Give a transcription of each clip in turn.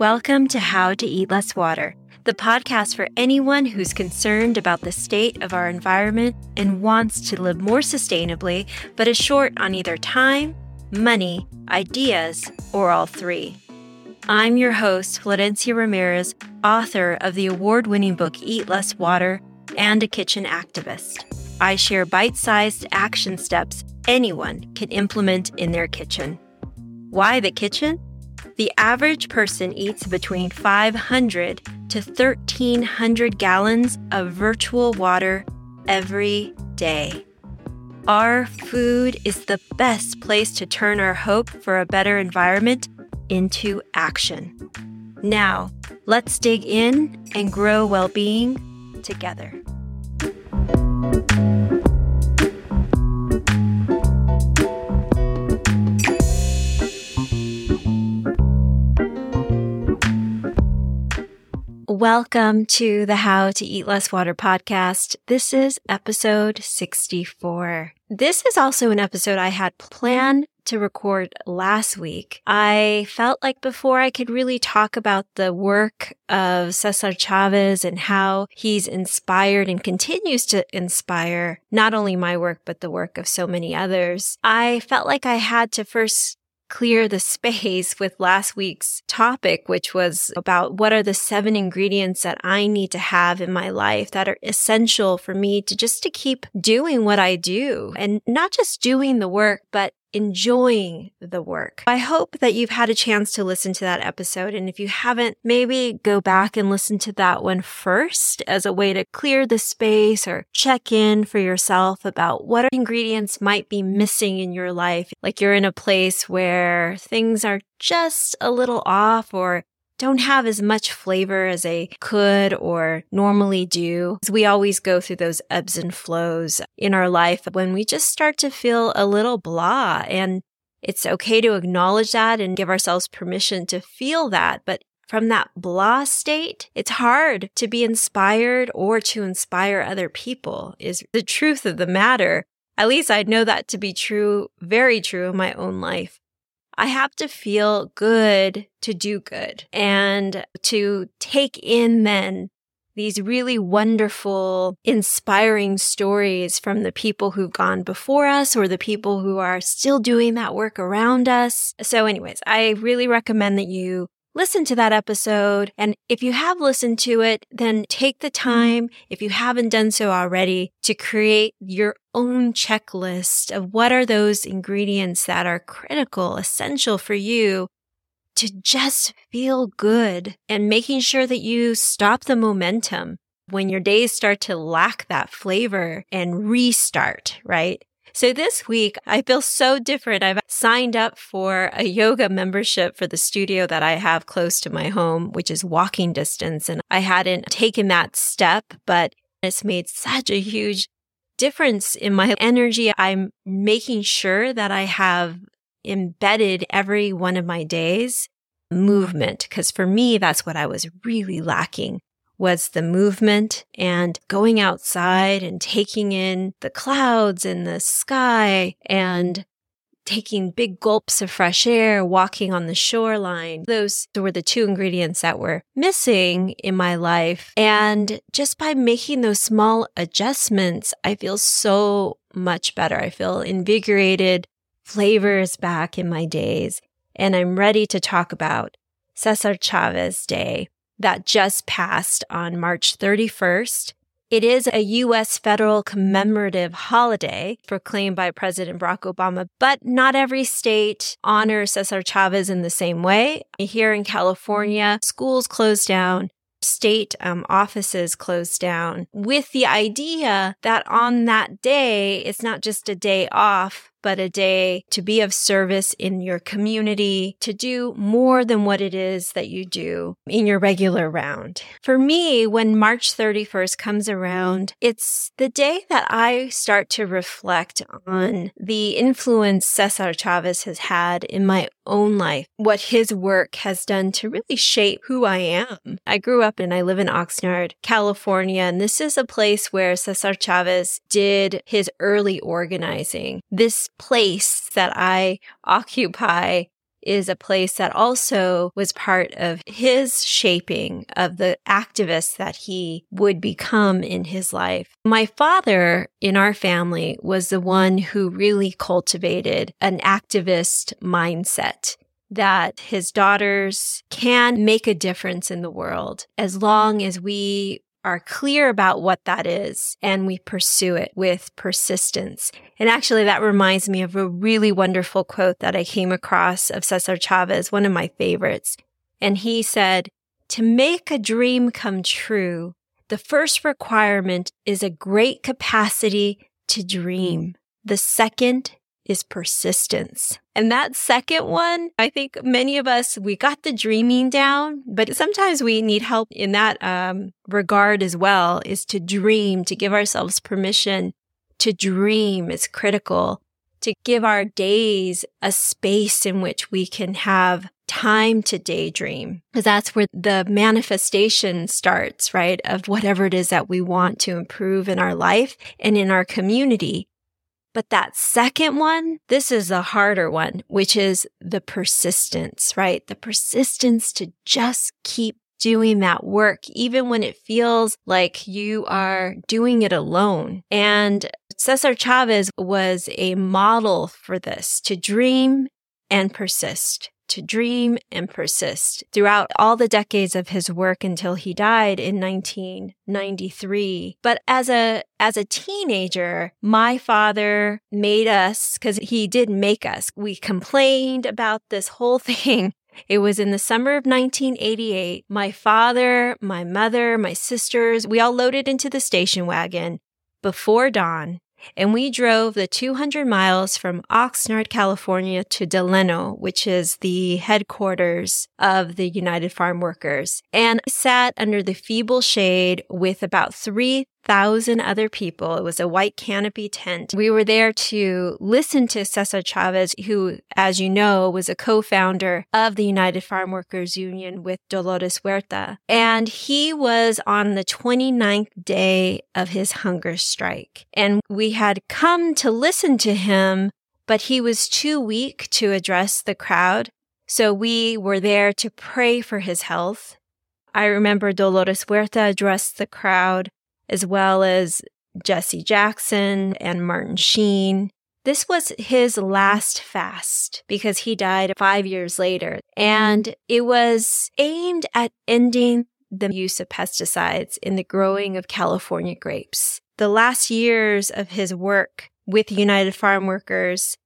Welcome to How to Eat Less Water, the podcast for anyone who's concerned about the state of our environment and wants to live more sustainably, but is short on either time, money, ideas, or all three. I'm your host, Florencia Ramirez, author of the award winning book Eat Less Water and a kitchen activist. I share bite sized action steps anyone can implement in their kitchen. Why the kitchen? The average person eats between 500 to 1,300 gallons of virtual water every day. Our food is the best place to turn our hope for a better environment into action. Now, let's dig in and grow well being together. Welcome to the How to Eat Less Water podcast. This is episode 64. This is also an episode I had planned to record last week. I felt like before I could really talk about the work of Cesar Chavez and how he's inspired and continues to inspire not only my work, but the work of so many others. I felt like I had to first clear the space with last week's topic, which was about what are the seven ingredients that I need to have in my life that are essential for me to just to keep doing what I do. And not just doing the work, but enjoying the work. I hope that you've had a chance to listen to that episode. And if you haven't, maybe go back and listen to that one first as a way to clear the space or check in for yourself about what ingredients might be missing in your life. Like you're in a place where things are just a little off or don't have as much flavor as they could or normally do. We always go through those ebbs and flows in our life when we just start to feel a little blah. And it's okay to acknowledge that and give ourselves permission to feel that. But from that blah state, it's hard to be inspired or to inspire other people is the truth of the matter. At least I know that to be true, very true in my own life. I have to feel good to do good and to take in then these really wonderful, inspiring stories from the people who've gone before us or the people who are still doing that work around us. So anyways, I really recommend that you listen to that episode. And if you have listened to it, then take the mm-hmm. time, if you haven't done so already, to create your own checklist of what are those ingredients that are critical, essential for you to just feel good and making sure that you stop the momentum when your days start to lack that flavor and restart, right? So this week, I feel so different. I've signed up for a yoga membership for the studio that I have close to my home, which is walking distance. And I hadn't taken that step, but it's made such a huge difference in my energy. I'm making sure that I have embedded every one of my days movement. Cause for me, that's what I was really lacking was the movement and going outside and taking in the clouds and the sky and taking big gulps of fresh air, walking on the shoreline. Those were the two ingredients that were missing in my life. And just by making those small adjustments, I feel so much better. I feel invigorated, flavors back in my days. And I'm ready to talk about Cesar Chavez Day that just passed on March 31st. It is a U.S. federal commemorative holiday proclaimed by President Barack Obama, but not every state honors Cesar Chavez in the same way. Here in California, schools closed down, state um, offices closed down with the idea that on that day, it's not just a day off, but a day to be of service in your community, to do more than what it is that you do in your regular round. For me, when March 31st comes around, it's the day that I start to reflect on the influence Cesar Chavez has had in my own life, what his work has done to really shape who I am. I grew up and I live in Oxnard, California, and this is a place where Cesar Chavez did his early organizing. This place that I occupy is a place that also was part of his shaping of the activist that he would become in his life. My father in our family was the one who really cultivated an activist mindset that his daughters can make a difference in the world as long as we are clear about what that is and we pursue it with persistence. And actually, that reminds me of a really wonderful quote that I came across of Cesar Chavez, one of my favorites. And he said, to make a dream come true, the first requirement is a great capacity to dream. The second is persistence. And that second one, I think many of us, we got the dreaming down, but sometimes we need help in that um, regard as well, is to dream, to give ourselves permission to dream is critical, to give our days a space in which we can have time to daydream because that's where the manifestation starts, right? Of whatever it is that we want to improve in our life and in our community. But that second one, this is a harder one, which is the persistence, right? The persistence to just keep doing that work, even when it feels like you are doing it alone. And Cesar Chavez was a model for this to dream and persist to dream and persist throughout all the decades of his work until he died in 1993. But as a, as a teenager, my father made us, cause he did make us. We complained about this whole thing it was in the summer of 1988. My father, my mother, my sisters, we all loaded into the station wagon before dawn and we drove the 200 miles from Oxnard, California to Delano, which is the headquarters of the United Farm Workers, and sat under the feeble shade with about three thousand other people. It was a white canopy tent. We were there to listen to Cesar Chavez, who, as you know, was a co-founder of the United Farm Workers Union with Dolores Huerta. And he was on the 29th day of his hunger strike. And we had come to listen to him, but he was too weak to address the crowd. So we were there to pray for his health. I remember Dolores Huerta addressed the crowd as well as Jesse Jackson and Martin Sheen. This was his last fast because he died five years later. And it was aimed at ending the use of pesticides in the growing of California grapes. The last years of his work with United Farm Workers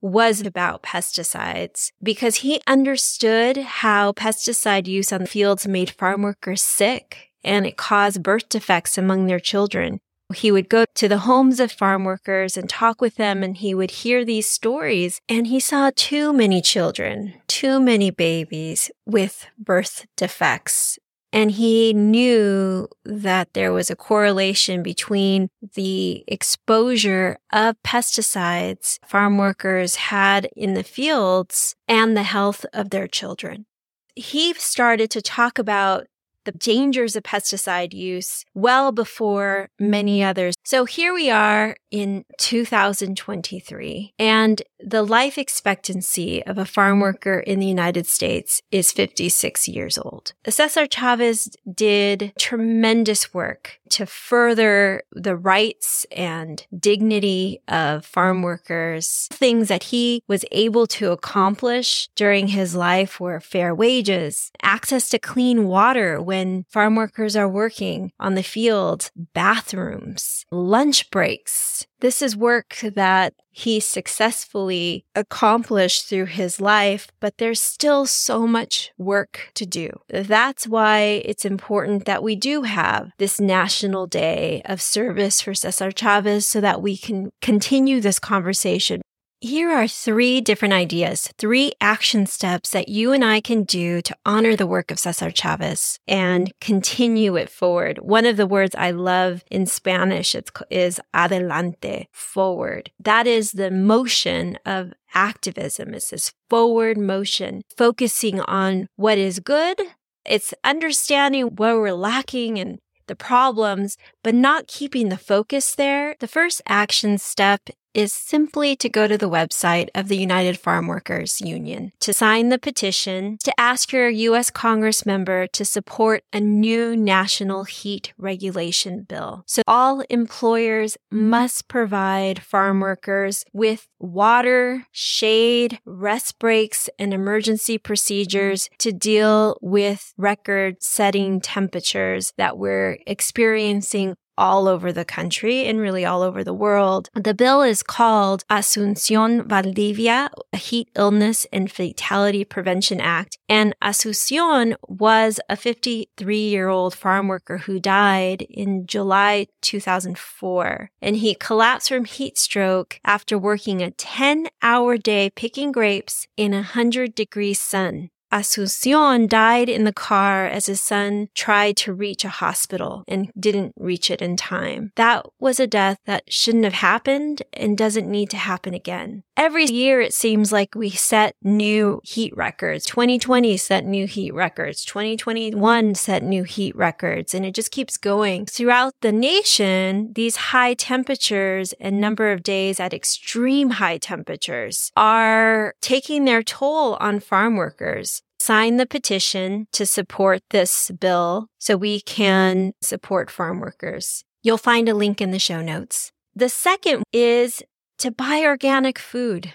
was about pesticides because he understood how pesticide use on the fields made farm workers sick and it caused birth defects among their children. He would go to the homes of farm workers and talk with them, and he would hear these stories. And he saw too many children, too many babies with birth defects. And he knew that there was a correlation between the exposure of pesticides farm workers had in the fields and the health of their children. He started to talk about the dangers of pesticide use well before many others. So here we are in 2023 and the life expectancy of a farm worker in the United States is 56 years old. Cesar Chavez did tremendous work to further the rights and dignity of farm workers. Things that he was able to accomplish during his life were fair wages, access to clean water when farm workers are working on the field, bathrooms, lunch breaks, this is work that he successfully accomplished through his life, but there's still so much work to do. That's why it's important that we do have this national day of service for Cesar Chavez so that we can continue this conversation here are three different ideas, three action steps that you and I can do to honor the work of Cesar Chavez and continue it forward. One of the words I love in Spanish is adelante, forward. That is the motion of activism. It's this forward motion, focusing on what is good. It's understanding where we're lacking and the problems, but not keeping the focus there. The first action step is simply to go to the website of the United Farm Workers Union to sign the petition to ask your U.S. Congress member to support a new national heat regulation bill. So all employers must provide farm workers with water, shade, rest breaks, and emergency procedures to deal with record setting temperatures that we're experiencing all over the country and really all over the world. The bill is called Asuncion Valdivia, Heat Illness and Fatality Prevention Act. And Asuncion was a 53 year old farm worker who died in July 2004. And he collapsed from heat stroke after working a 10 hour day picking grapes in a 100 degree sun. Asuncion died in the car as his son tried to reach a hospital and didn't reach it in time. That was a death that shouldn't have happened and doesn't need to happen again. Every year, it seems like we set new heat records. 2020 set new heat records. 2021 set new heat records. And it just keeps going. Throughout the nation, these high temperatures and number of days at extreme high temperatures are taking their toll on farm workers sign the petition to support this bill so we can support farm workers. You'll find a link in the show notes. The second is to buy organic food.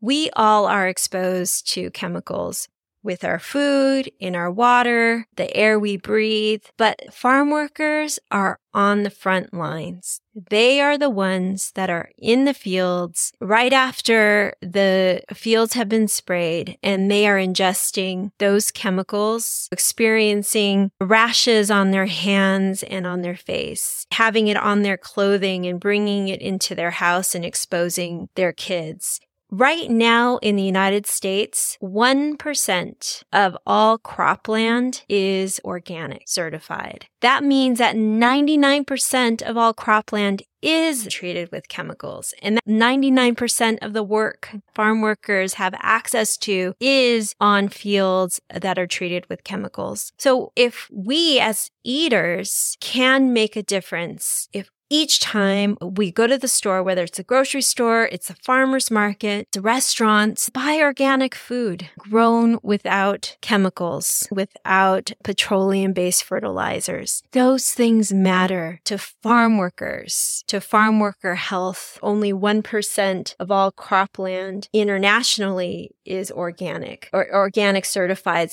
We all are exposed to chemicals with our food, in our water, the air we breathe. But farm workers are on the front lines. They are the ones that are in the fields right after the fields have been sprayed and they are ingesting those chemicals, experiencing rashes on their hands and on their face, having it on their clothing and bringing it into their house and exposing their kids. Right now in the United States, 1% of all cropland is organic certified. That means that 99% of all cropland is treated with chemicals and that 99% of the work farm workers have access to is on fields that are treated with chemicals. So if we as eaters can make a difference, if each time we go to the store, whether it's a grocery store, it's a farmer's market, it's restaurants, buy organic food grown without chemicals, without petroleum based fertilizers. Those things matter to farm workers, to farm worker health. Only 1% of all cropland internationally is organic or organic certified.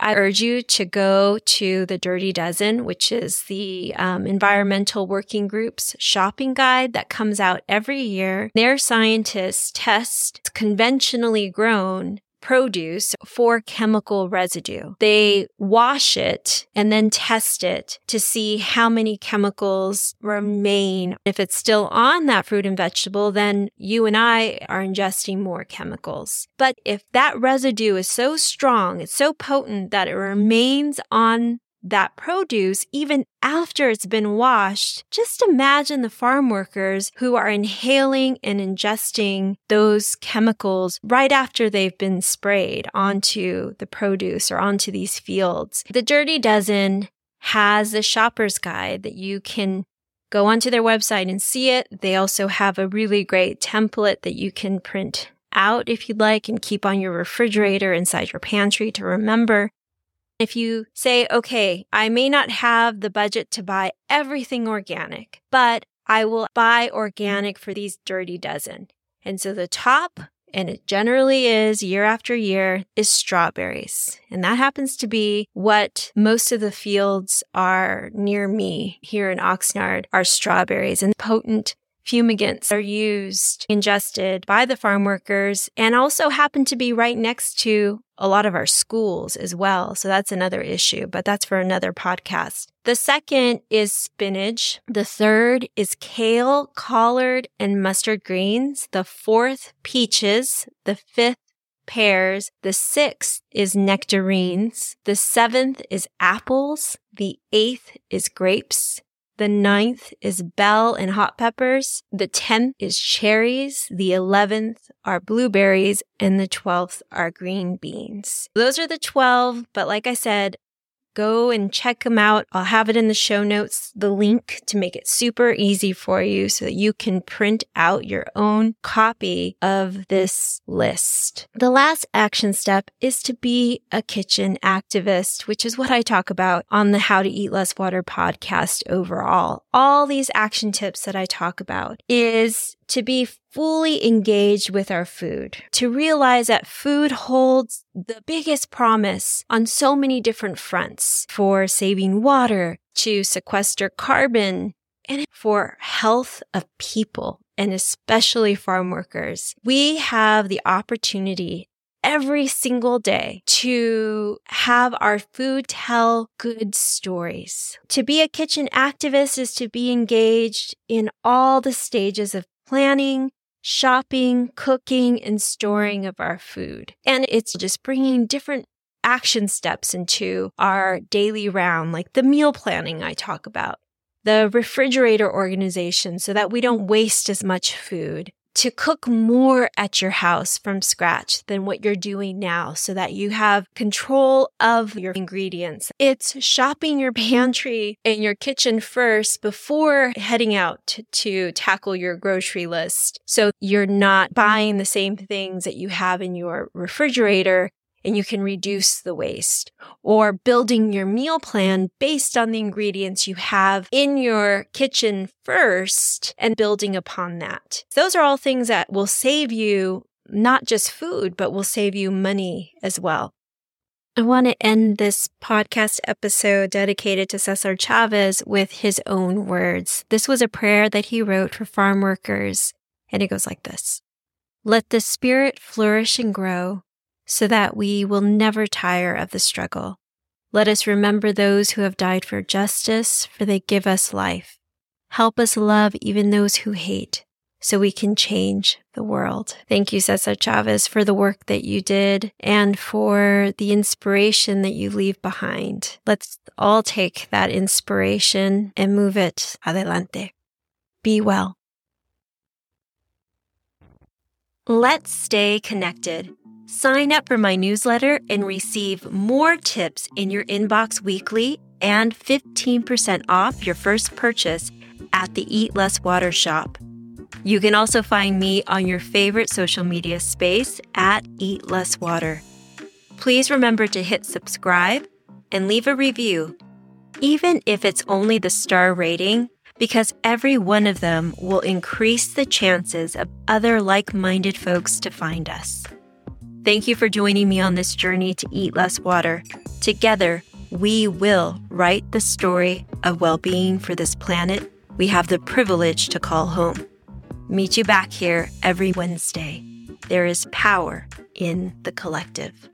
I urge you to go to the Dirty Dozen, which is the um, environmental working group's shopping guide that comes out every year. Their scientists test conventionally grown produce for chemical residue. They wash it and then test it to see how many chemicals remain. If it's still on that fruit and vegetable, then you and I are ingesting more chemicals. But if that residue is so strong, it's so potent that it remains on that produce even after it's been washed. Just imagine the farm workers who are inhaling and ingesting those chemicals right after they've been sprayed onto the produce or onto these fields. The Dirty Dozen has a shopper's guide that you can go onto their website and see it. They also have a really great template that you can print out if you'd like and keep on your refrigerator inside your pantry to remember. If you say, okay, I may not have the budget to buy everything organic, but I will buy organic for these dirty dozen. And so the top, and it generally is year after year, is strawberries. And that happens to be what most of the fields are near me here in Oxnard are strawberries and potent fumigants are used, ingested by the farm workers, and also happen to be right next to a lot of our schools as well. So that's another issue, but that's for another podcast. The second is spinach. The third is kale, collard, and mustard greens. The fourth, peaches. The fifth, pears. The sixth is nectarines. The seventh is apples. The eighth is grapes. The ninth is bell and hot peppers. The tenth is cherries. The eleventh are blueberries and the twelfth are green beans. Those are the 12, but like I said, Go and check them out. I'll have it in the show notes, the link to make it super easy for you so that you can print out your own copy of this list. The last action step is to be a kitchen activist, which is what I talk about on the How to Eat Less Water podcast overall. All these action tips that I talk about is to be fully engaged with our food, to realize that food holds the biggest promise on so many different fronts for saving water, to sequester carbon, and for health of people and especially farm workers. We have the opportunity every single day to have our food tell good stories. To be a kitchen activist is to be engaged in all the stages of planning, shopping, cooking, and storing of our food. And it's just bringing different action steps into our daily round, like the meal planning I talk about, the refrigerator organization so that we don't waste as much food, to cook more at your house from scratch than what you're doing now so that you have control of your ingredients. It's shopping your pantry and your kitchen first before heading out to, tackle your grocery list. So you're not buying the same things that you have in your refrigerator and you can reduce the waste or building your meal plan based on the ingredients you have in your kitchen first and building upon that. Those are all things that will save you not just food, but will save you money as well. I want to end this podcast episode dedicated to Cesar Chavez with his own words. This was a prayer that he wrote for farm workers, and it goes like this Let the spirit flourish and grow so that we will never tire of the struggle. Let us remember those who have died for justice, for they give us life. Help us love even those who hate, so we can change the world. Thank you, Cesar Chavez, for the work that you did and for the inspiration that you leave behind. Let's all take that inspiration and move it adelante. Be well. Let's stay connected. Sign up for my newsletter and receive more tips in your inbox weekly and 15% off your first purchase at the Eat Less Water shop. You can also find me on your favorite social media space at Eat Less Water. Please remember to hit subscribe and leave a review, even if it's only the star rating, because every one of them will increase the chances of other like minded folks to find us. Thank you for joining me on this journey to eat less water. Together, we will write the story of well being for this planet we have the privilege to call home. Meet you back here every Wednesday. There is power in the collective.